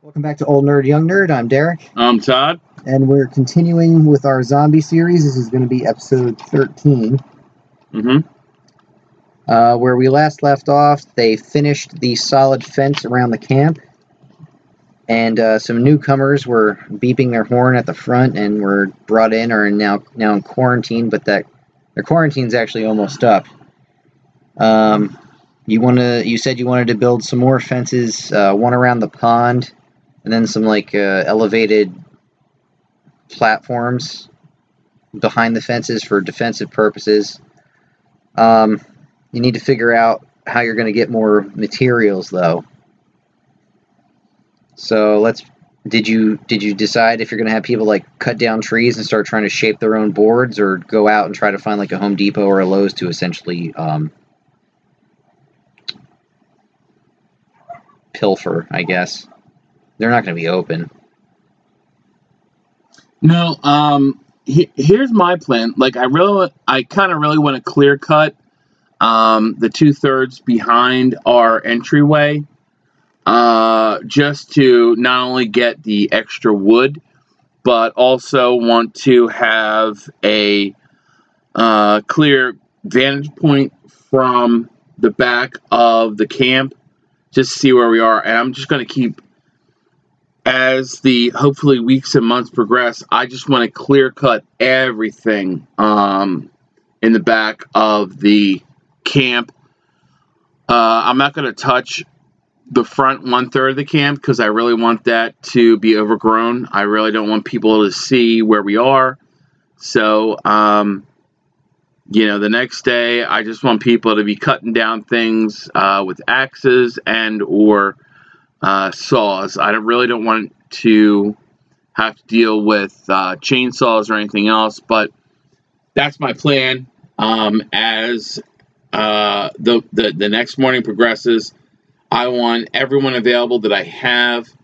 Welcome back to Old Nerd, Young Nerd. I'm Derek, I'm Todd. and we're continuing with our zombie series. This is going to be episode 13. Mm-hmm. Uh, where we last left off, they finished the solid fence around the camp, and uh, some newcomers were beeping their horn at the front and were brought in or are now now in quarantine. But that their quarantine's actually almost up. Um, you want to? You said you wanted to build some more fences, uh, one around the pond, and then some like uh, elevated platforms behind the fences for defensive purposes. Um, you need to figure out how you're going to get more materials, though. So let's. Did you did you decide if you're going to have people like cut down trees and start trying to shape their own boards, or go out and try to find like a Home Depot or a Lowe's to essentially um, pilfer? I guess they're not going to be open. No, um, he, here's my plan. Like, I really, I kind of really want to clear cut um, the two thirds behind our entryway, uh, just to not only get the extra wood, but also want to have a uh, clear vantage point from the back of the camp, just see where we are. And I'm just going to keep as the hopefully weeks and months progress, I just want to clear cut everything um, in the back of the camp. Uh, I'm not going to touch the front one third of the camp because I really want that to be overgrown. I really don't want people to see where we are. So, um, you know, the next day, I just want people to be cutting down things uh, with axes and or uh, saws. I really don't want to have to deal with uh, chainsaws or anything else, but that's my plan. Um, as uh, the, the the next morning progresses, I want everyone available that I have to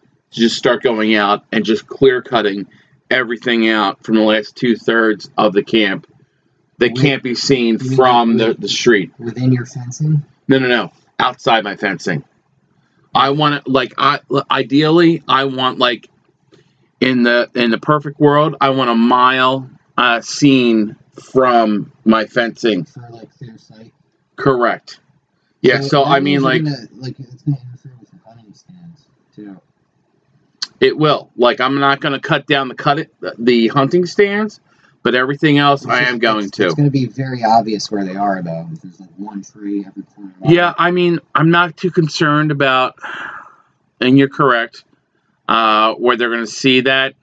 just start going out and just clear cutting everything out from the last two thirds of the camp that can't be seen from the, the street. Within your fencing? No, no, no. Outside my fencing. I want to like I ideally I want like in the in the perfect world I want a mile uh scene from my fencing. For like clear sight? Correct. Yeah, so, that I mean like gonna, like it's to interfere with the hunting stands, too. it will. Like I'm not to cut down the cut it the hunting stands, but everything else It's I just- am going it's, to. It's going to be very obvious where they are, though. There's like one tree every corner. Yeah, I mean, I'm not too concerned about, and you're correct, uh, where they're going to see that,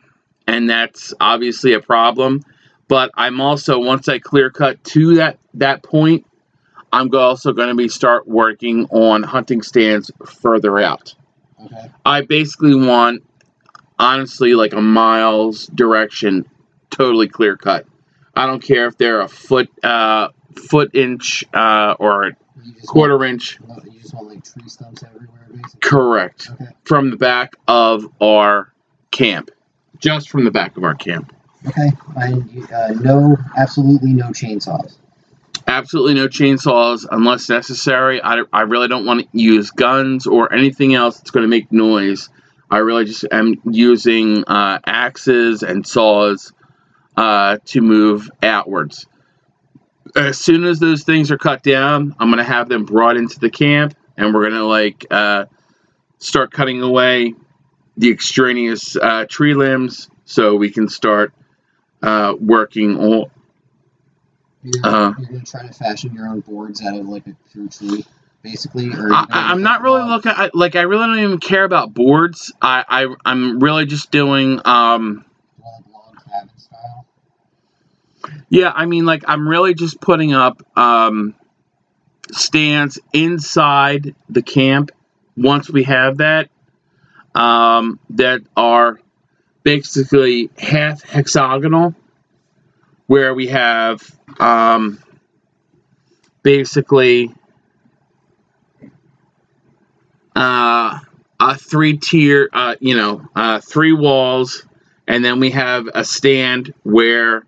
and that's obviously a problem. But I'm also once I clear cut to that that point, I'm also going to be start working on hunting stands further out. Okay. I basically want, honestly, like a miles direction, totally clear cut. I don't care if they're a foot, uh, foot inch, uh, or quarter inch. You just want like tree stumps everywhere, basically? Correct. Okay. From the back of our camp. Just from the back of our camp. Okay. And uh, no, absolutely no chainsaws. Absolutely no chainsaws unless necessary. I, I really don't want to use guns or anything else that's going to make noise. I really just am using uh, axes and saws uh, to move outwards. As soon as those things are cut down, I'm going to have them brought into the camp and we're going to like uh, start cutting away the extraneous uh, tree limbs so we can start uh, working on You're, Uh-huh. you're going to try to fashion your own boards out of like a true tree, basically? Or I, I- I'm not really looking like I really don't even care about boards. I, I I'm really just doing um Style? yeah I mean like I'm really just putting up um stands inside the camp once we have that um that are basically half hexagonal where we have um basically uh, a three tier, uh, you know, uh, three walls, and then we have a stand where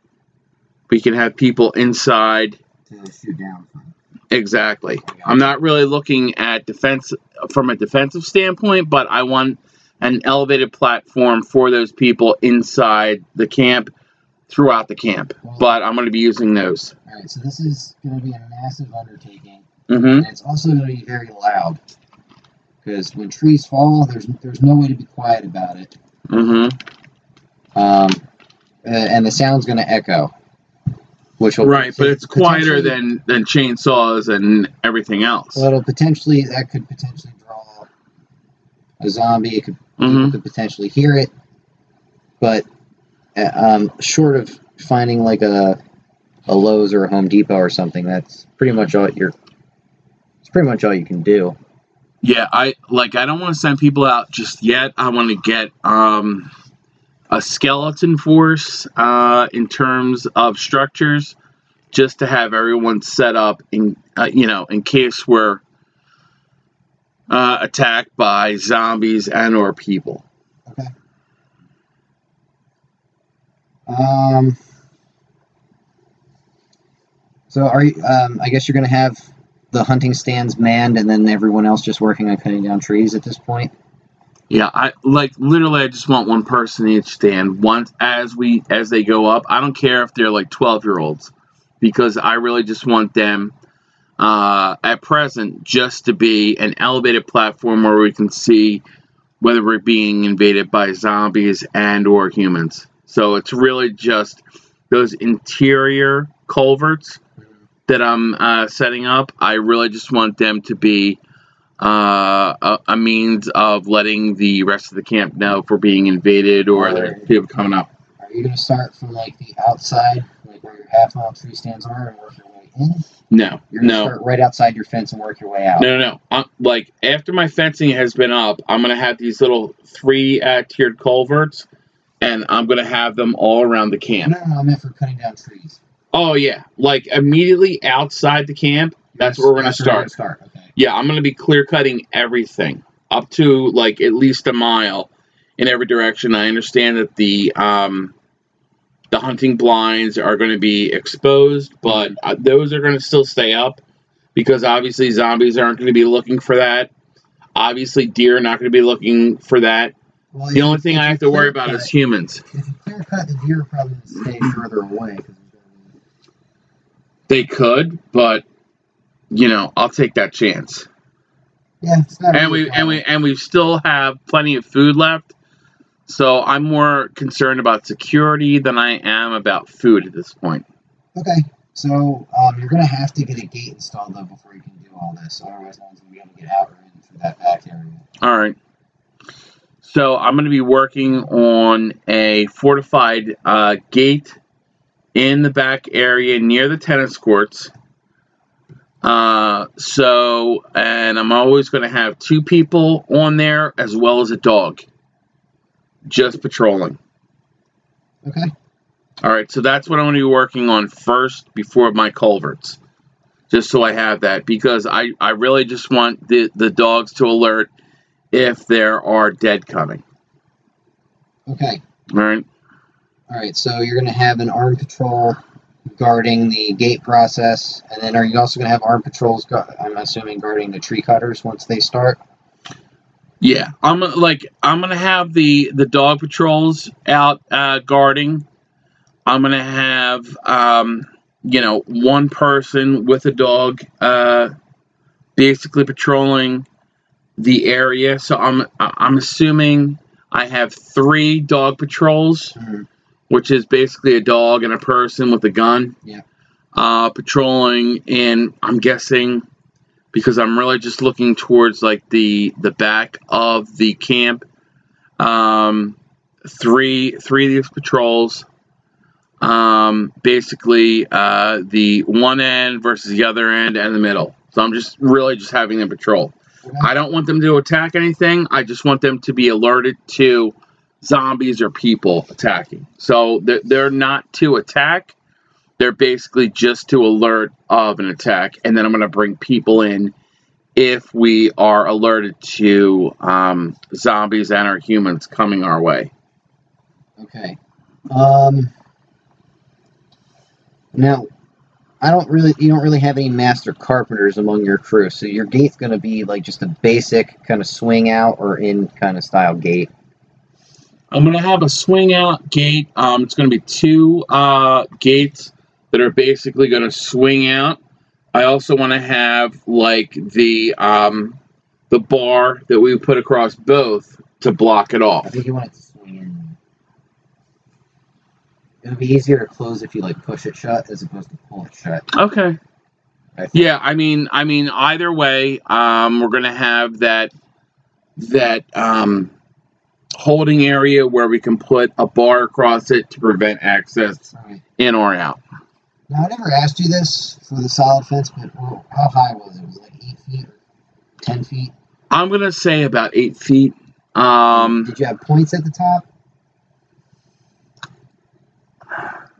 we can have people inside. To shoot down from. Exactly. I'm not really looking at defense from a defensive standpoint, but I want an elevated platform for those people inside the camp throughout the camp. But I'm going to be using those. All right, so this is going to be a massive undertaking, hmm and it's also going to be very loud because when trees fall, there's there's no way to be quiet about it, hmm um, uh, and the sound's going to echo, which will Right, but it's quieter than than chainsaws and everything else. Well, it'll potentially that could potentially draw a zombie. It could hmm people could potentially hear it, but uh, um, short of finding like a a Lowe's or a Home Depot or something, that's pretty much all you're. It's pretty much all you can do. Yeah, I like. I don't want to send people out just yet. I want to get um, a skeleton force uh, in terms of structures, just to have everyone set up in uh, you know in case we're uh, attacked by zombies and or people. Okay. Um. So are you? Um, I guess you're going to have the hunting stands manned, and then everyone else just working on cutting down trees at this point. Yeah, I like literally. I just want one person each stand once as we as they go up. I don't care if they're like twelve year olds, because I really just want them uh, at present just to be an elevated platform where we can see whether we're being invaded by zombies and or humans. So it's really just those interior culverts that I'm uh, setting up. I really just want them to be uh, a, a means of letting the rest of the camp know if we're being invaded or are there people coming up. Are you going to start from like the outside, like where your half mile tree stands are, and work your way in? No, You're no, start right outside your fence and work your way out. no, no, no. Um, like after my fencing has been up, I'm gonna have these little three uh, tiered culverts, and I'm gonna have them all around the camp. No, no, no, I meant for cutting down trees. Oh yeah, like immediately outside the camp. That's where we're gonna That's where you're start. gonna start. Yeah, I'm gonna be clear cutting everything up to like at least a mile in every direction. I understand that the um, the hunting blinds are going to be exposed, but uh, those are going to still stay up because obviously zombies aren't going to be looking for that. Obviously, deer are not going to be looking for that. Well, The only thing I have to worry about cut- is humans. If you clear cut, the deer probably going to stay further away. They could, but you know, I'll take that chance. Yeah, it's not. and really we and we and we still have plenty of food left. So I'm more concerned about security than I am about food at this point. Okay, so um, you're going to have to get a gate installed though before you can do all this. Otherwise, no one's going to be able to get out or in through that back area. All right. So I'm going to be working on a fortified uh, gate in the back area near the tennis courts. Uh, so, and I'm always going to have two people on there as well as a dog, just patrolling. Okay. All right, so that's what I'm going to be working on first before my culverts, just so I have that because I, I really just want the, the dogs to alert if there are dead coming. Okay. All right, All right. So you're going to have an armed patrol guarding the gate process, and then are you also going to have armed patrols? Gu- I'm assuming guarding the tree cutters once they start. yeah, I'm like I'm gonna have the the dog patrols out uh, guarding. I'm gonna have um, you know one person with a dog uh, basically patrolling the area. So I'm I'm assuming I have three dog patrols. Mhm. Which is basically a dog and a person with a gun. Yeah. Uh, patrolling, and I'm guessing because I'm really just looking towards like the the back of the camp. Um, three three of these patrols. Um, basically, uh, the one end versus the other end and the middle. So I'm just really just having them patrol. I don't want them to attack anything. I just want them to be alerted to zombies or people attacking. So they're, they're not to attack. They're basically just to alert of an attack. And then I'm going to bring people in if we are alerted to um, zombies and or humans coming our way. Okay. Um. Now, I don't really, you don't really have any master carpenters among your crew, so your gate's going to be like just a basic kind of swing out or in kind of style gate. I'm gonna have a swing out gate. Um, it's gonna be two uh, gates that are basically gonna swing out. I also want to have like the um, the bar that we put across both to block it off. I think you want it to swing in. It would be easier to close if you like push it shut as opposed to pull it shut. Okay. I. Yeah, I mean, I mean, either way, um, we're gonna have that that um, holding area where we can put a bar across it to prevent access Alright. in or out. Now I never asked you this for the solid fence, but how high was it? Was it like eight feet, or ten feet? I'm gonna say about eight feet. Um, Did you have points at the top?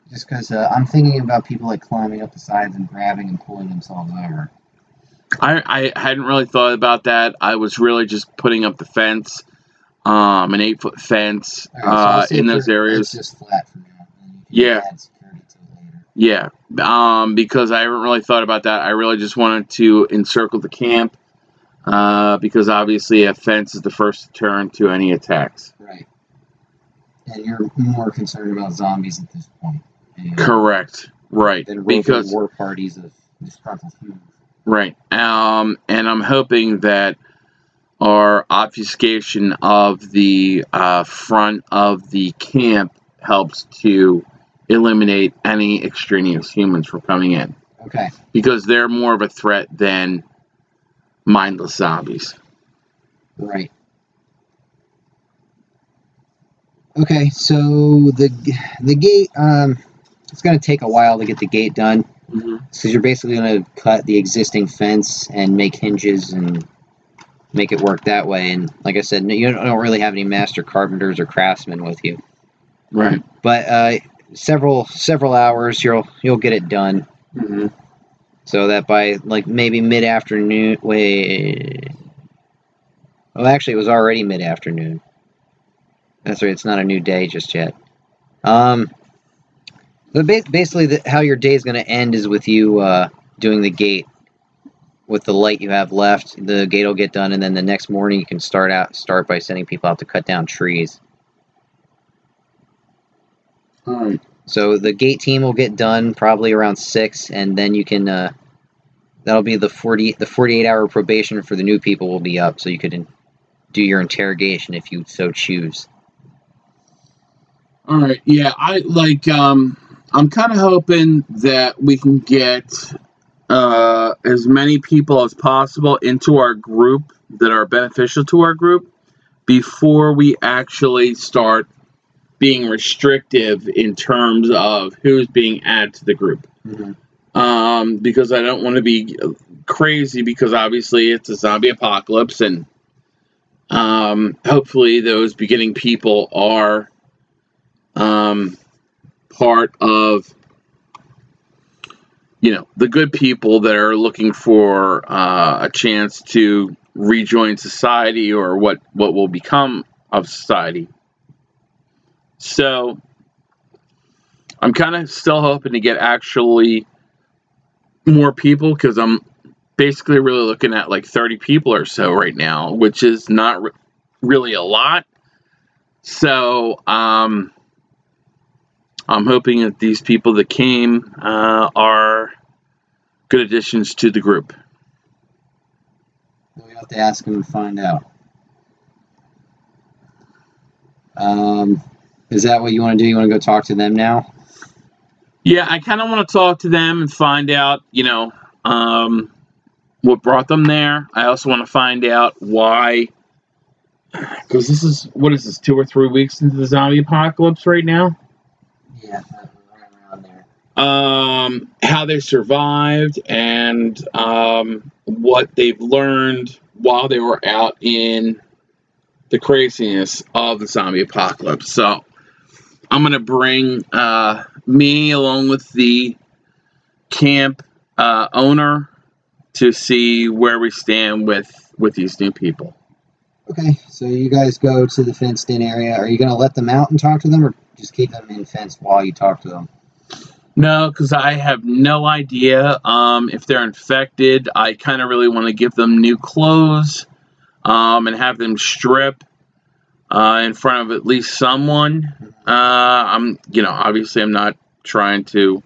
Just because uh, I'm thinking about people like climbing up the sides and grabbing and pulling themselves over. I, I hadn't really thought about that. I was really just putting up the fence, um, an eight foot fence All right, so uh, in those areas. Just flat for now. and you can Yeah. Add security to it later. Yeah, um, because I haven't really thought about that. I really just wanted to encircle the camp uh, because obviously a fence is the first turn to any attacks. Right. And you're more concerned about zombies at this point. and- Correct. Right. Because war parties of disgruntled humans. right. Um, and I'm hoping that our obfuscation of the uh, front of the camp helps to eliminate any extraneous humans from coming in Okay. because they're more of a threat than mindless zombies. Right. Okay, so the the gate um it's going to take a while to get the gate done because you're basically going to cut the existing fence and make hinges and make it work that way. And like I said, you don't really have any master carpenters or craftsmen with you, Right. but uh, several several hours you'll you'll get it done. hmm So that by like maybe mid afternoon. Wait. Well, actually, it was already mid afternoon. That's right. It's not a new day just yet. Um. But basically, the, how your day is going to end is with you uh, doing the gate. With the light you have left, the gate will get done, and then the next morning you can start out start by sending people out to cut down trees. All right. So the gate team will get done probably around six, and then you can. Uh, that'll be the forty the forty eight hour probation for the new people will be up, so you could in, do your interrogation if you so choose. All right. Yeah, I like. Um, I'm kind of hoping that we can get uh, as many people as possible into our group that are beneficial to our group before we actually start being restrictive in terms of who's being added to the group. Um, because I don't want to be crazy because obviously it's a zombie apocalypse and um, hopefully those beginning people are um, part of you know the good people that are looking for uh, a chance to rejoin society or what what will become of society. So i'm kind of still hoping to get actually more people because i'm basically really looking at like 30 people or so right now which is not re- really a lot. So um I'm hoping that these people that came uh, are good additions to the group. We have to ask them and find out. Um, is that what you want to do? You want to go talk to them now? Yeah, I kind of want to talk to them and find out, you know, um, what brought them there. I also want to find out why, because this is what is this two or three weeks into the zombie apocalypse right now. Um, how they survived and um, what they've learned while they were out in the craziness of the zombie apocalypse. So I'm to bring uh, me along with the camp uh, owner to see where we stand with with these new people. Okay, so you guys go to the fenced in area. Are you going to let them out and talk to them, or just keep them in fence while you talk to them? No, because I have no idea um, if they're infected. I kind of really want to give them new clothes um, and have them strip uh, in front of at least someone. Uh, I'm, you know, obviously I'm not trying to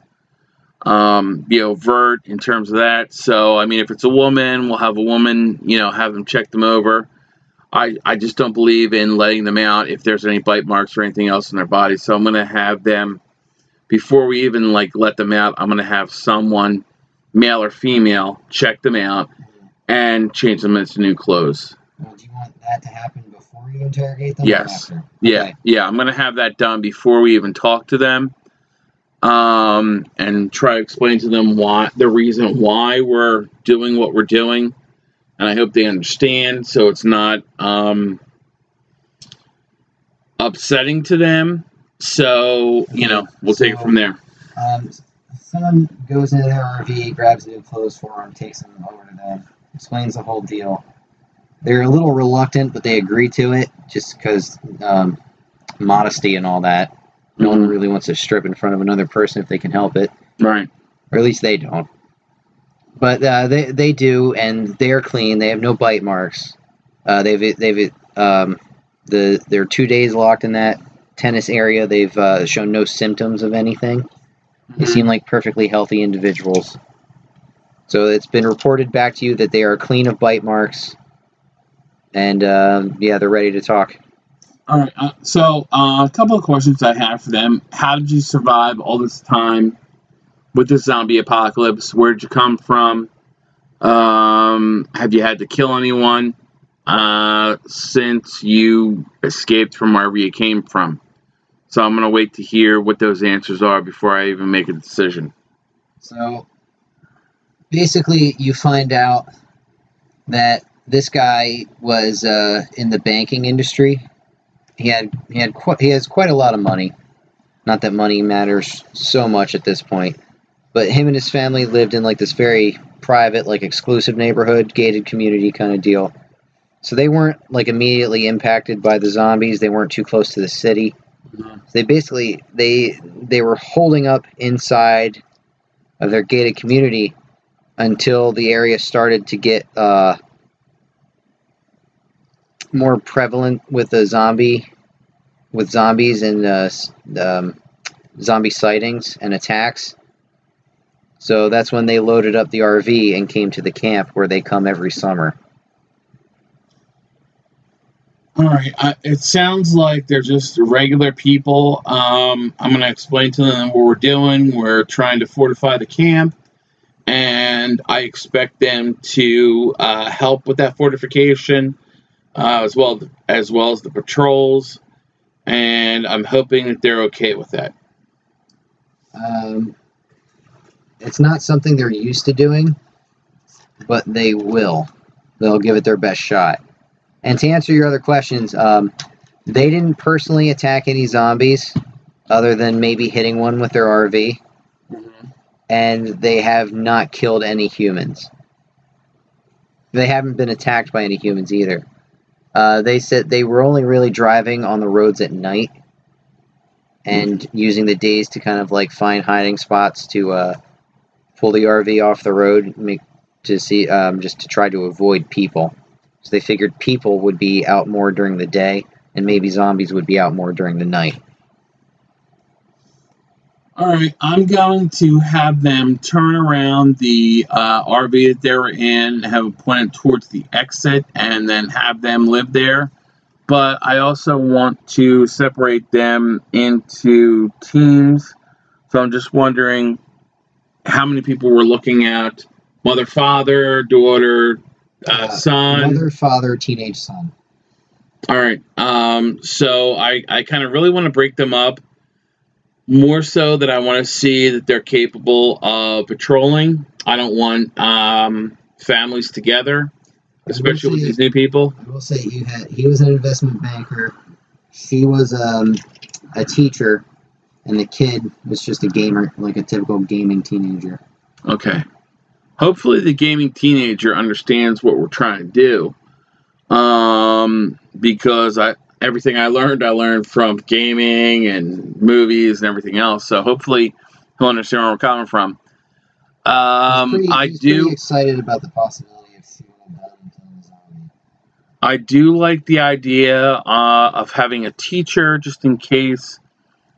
um, be overt in terms of that. So, I mean, if it's a woman, we'll have a woman, you know, have them check them over. I, I just don't believe in letting them out if there's any bite marks or anything else in their body. So I'm going to have them before we even like let them out, I'm gonna have someone, male or female, check them out and change them into new clothes. Well, do you want that to happen before you interrogate them? Yes. Yeah, Okay. yeah. I'm gonna have that done before we even talk to them, um, and try to explain to them why the reason why we're doing what we're doing, and I hope they understand, so it's not um, upsetting to them. So you know, we'll take it from there. Um, someone goes into their RV, grabs new clothes for them, takes them over to them, explains the whole deal. They're a little reluctant, but they agree to it just because um, modesty and all that. No one Mhm. really wants to strip in front of another person if they can help it, Right. or at least they don't. But uh, they they do, and they are clean. They have no bite marks. Uh, they've they've um, the they're two days locked in that tennis area. They've uh, shown no symptoms of anything. They Mhm. seem like perfectly healthy individuals. So it's been reported back to you that they are clean of bite marks, and um, yeah, they're ready to talk. All right. Uh, so, uh, a couple of questions I have for them. How did you survive all this time with the zombie apocalypse? Where'd you come from? Um, have you had to kill anyone uh, since you escaped from wherever you came from? So, I'm going to wait to hear what those answers are before I even make a decision. So basically, you find out that this guy was uh, in the banking industry. He had he had quite he has quite a lot of money. Not that money matters so much at this point, but him and his family lived in like this very private, like exclusive neighborhood, gated community kind of deal. So they weren't like immediately impacted by the zombies. They weren't too close to the city. They basically they they were holding up inside of their gated community until the area started to get uh, more prevalent with the zombie with zombies and uh, um, zombie sightings and attacks. So that's when they loaded up the RV and came to the camp where they come every summer. All right. Uh, it sounds like they're just regular people. Um, I'm going to explain to them what we're doing. We're trying to fortify the camp, and I expect them to uh, help with that fortification, uh, as well as well as the patrols. And I'm hoping that they're okay with that. Um, it's not something they're used to doing, but they will. They'll give it their best shot. And to answer your other questions, um, they didn't personally attack any zombies, other than maybe hitting one with their RV, and they have not killed any humans. They haven't been attacked by any humans either. Uh, they said they were only really driving on the roads at night and using the days to kind of like find hiding spots to uh, pull the RV off the road, to see um, just to try to avoid people. So they figured people would be out more during the day, and maybe zombies would be out more during the night. All right, I'm going to have them turn around the uh, RV that they were in, have it pointed towards the exit, and then have them live there. But I also want to separate them into teams. So I'm just wondering how many people we're looking at mother, father, daughter, uh, Uh, son. Mother, father, teenage son. All right. Um, so I, I kind of really want to break them up more so that I want to see that they're capable of patrolling. I don't want um, families together, especially with these new people. I will say you had he was an investment banker. She was um, a teacher, and the kid was just a gamer, like a typical gaming teenager. Okay. Hopefully, the gaming teenager understands what we're trying to do. Um, because I everything I learned, I learned from gaming and movies and everything else. So hopefully, he'll understand where we're coming from. Um, pretty- I do. excited about the possibility of seeing a bun killing a zombie. I do like the idea uh, of having a teacher just in case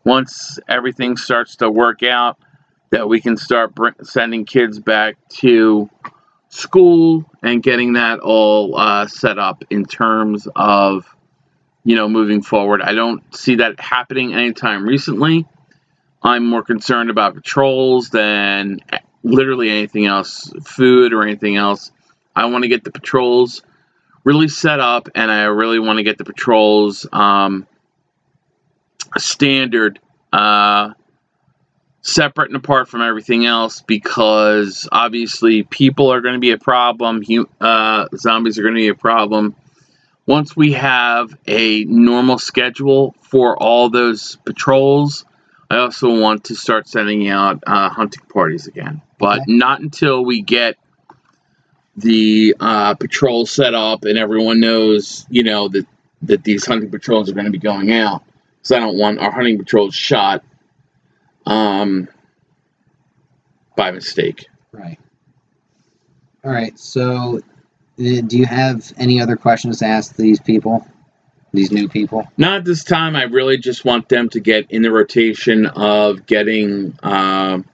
once everything starts to work out that we can start br- sending kids back to school and getting that all uh, set up in terms of you know moving forward. I don't see that happening anytime recently. I'm more concerned about patrols than literally anything else, food or anything else. I want to get the patrols really set up, and I really want to get the patrols um, standard, uh, separate and apart from everything else, because obviously people are going to be a problem. Uh, zombies are going to be a problem. Once we have a normal schedule for all those patrols, I also want to start sending out uh, hunting parties again, but Okay. not until we get the uh, patrol set up and everyone knows, you know, that that these hunting patrols are going to be going out. So I don't want our hunting patrols shot um, by mistake. Right. All right. So, uh, do you have any other questions to ask these people, these new people? Not this time. I really just want them to get in the rotation of getting, um,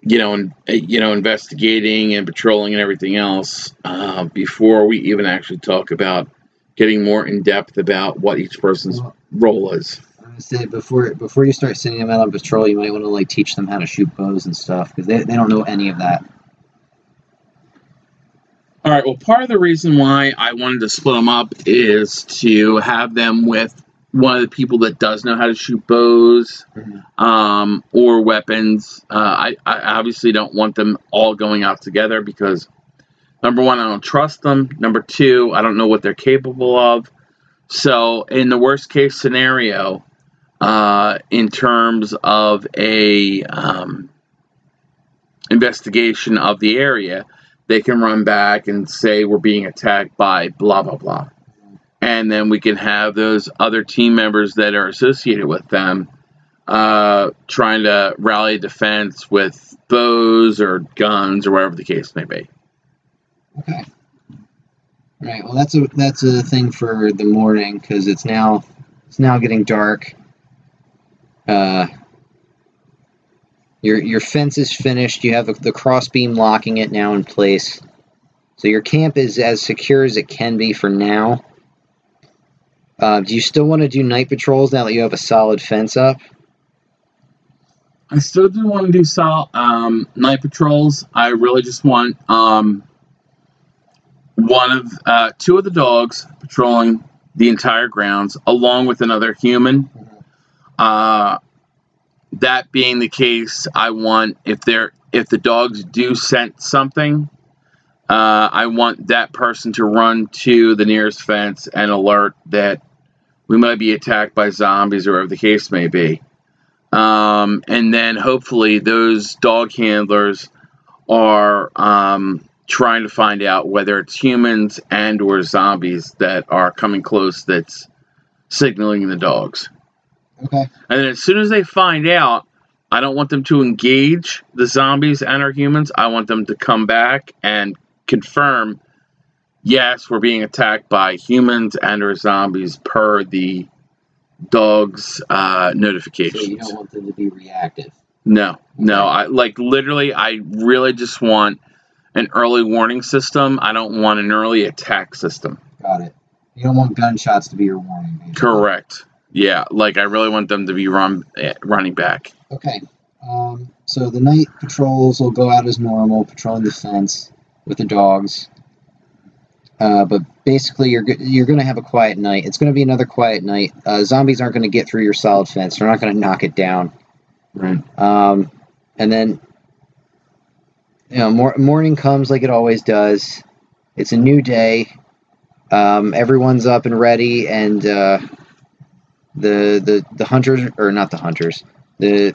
you know, and you know, investigating and patrolling and everything else uh, before we even actually talk about getting more in depth about what each person's role is. I'm gonna say before before you start sending them out on patrol, you might want to like teach them how to shoot bows and stuff because they, they don't know any of that. All right. Well, part of the reason why I wanted to split them up is to have them with one of the people that does know how to shoot bows Mhm. um, or weapons. Uh, I, I obviously don't want them all going out together because number one, I don't trust them. Number two, I don't know what they're capable of. So, in the worst case scenario, uh, in terms of a um, investigation of the area, they can run back and say we're being attacked by blah blah blah, and then we can have those other team members that are associated with them uh, trying to rally defense with bows or guns or whatever the case may be. Okay. All right. Well, that's a that's a thing for the morning because it's now it's now getting dark. Uh, your your fence is finished. You have the, crossbeam locking it now in place. So your camp is as secure as it can be for now. Uh, do you still want to do night patrols now that you have a solid fence up? I still do want to do sol- um, night patrols. I really just want um, one of uh, two of the dogs patrolling the entire grounds, along with another human. Uh, that being the case, I want if they're if the dogs do scent something, uh, I want that person to run to the nearest fence and alert that we might be attacked by zombies or whatever the case may be. Um, and then hopefully those dog handlers are um, trying to find out whether it's humans and or zombies that are coming close that's signaling the dogs. Okay. And then as soon as they find out, I don't want them to engage the zombies and our humans. I want them to come back and confirm, yes, we're being attacked by humans and or zombies per the dog's uh, So notifications. you don't want them to be reactive. No, no. I like literally. I really just want an early warning system. I don't want an early attack system. Got it. You don't want gunshots to be your warning. Basically. Correct. Yeah, like I really want them to be run eh, running back. Okay. Um, so the night patrols will go out as normal, patrolling the fence with the dogs. Uh, but basically, you're you're going to have a quiet night. It's going to be another quiet night. Uh, zombies aren't going to get through your solid fence. They're not going to knock it down. Right. Um, and then, you know, mor- morning comes like it always does. It's a new day. Um, everyone's up and ready, and uh, the the the hunters or not the hunters the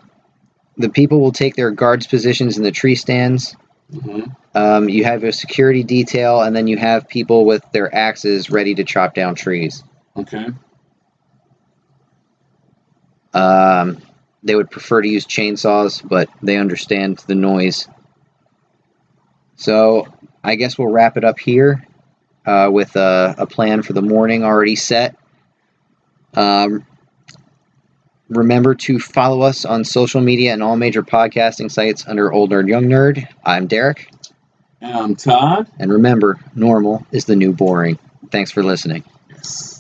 the people will take their guards positions in the tree stands. Mm-hmm. Um, you have a security detail, and then you have people with their axes ready to chop down trees. Okay. Um, they would prefer to use chainsaws, but they understand the noise. So I guess we'll wrap it up here uh, with a, a plan for the morning already set. Um, remember to follow us on social media and all major podcasting sites under Old Nerd Young Nerd. I'm Derek. And I'm Todd. And remember, normal is the new boring. Thanks for listening. Yes.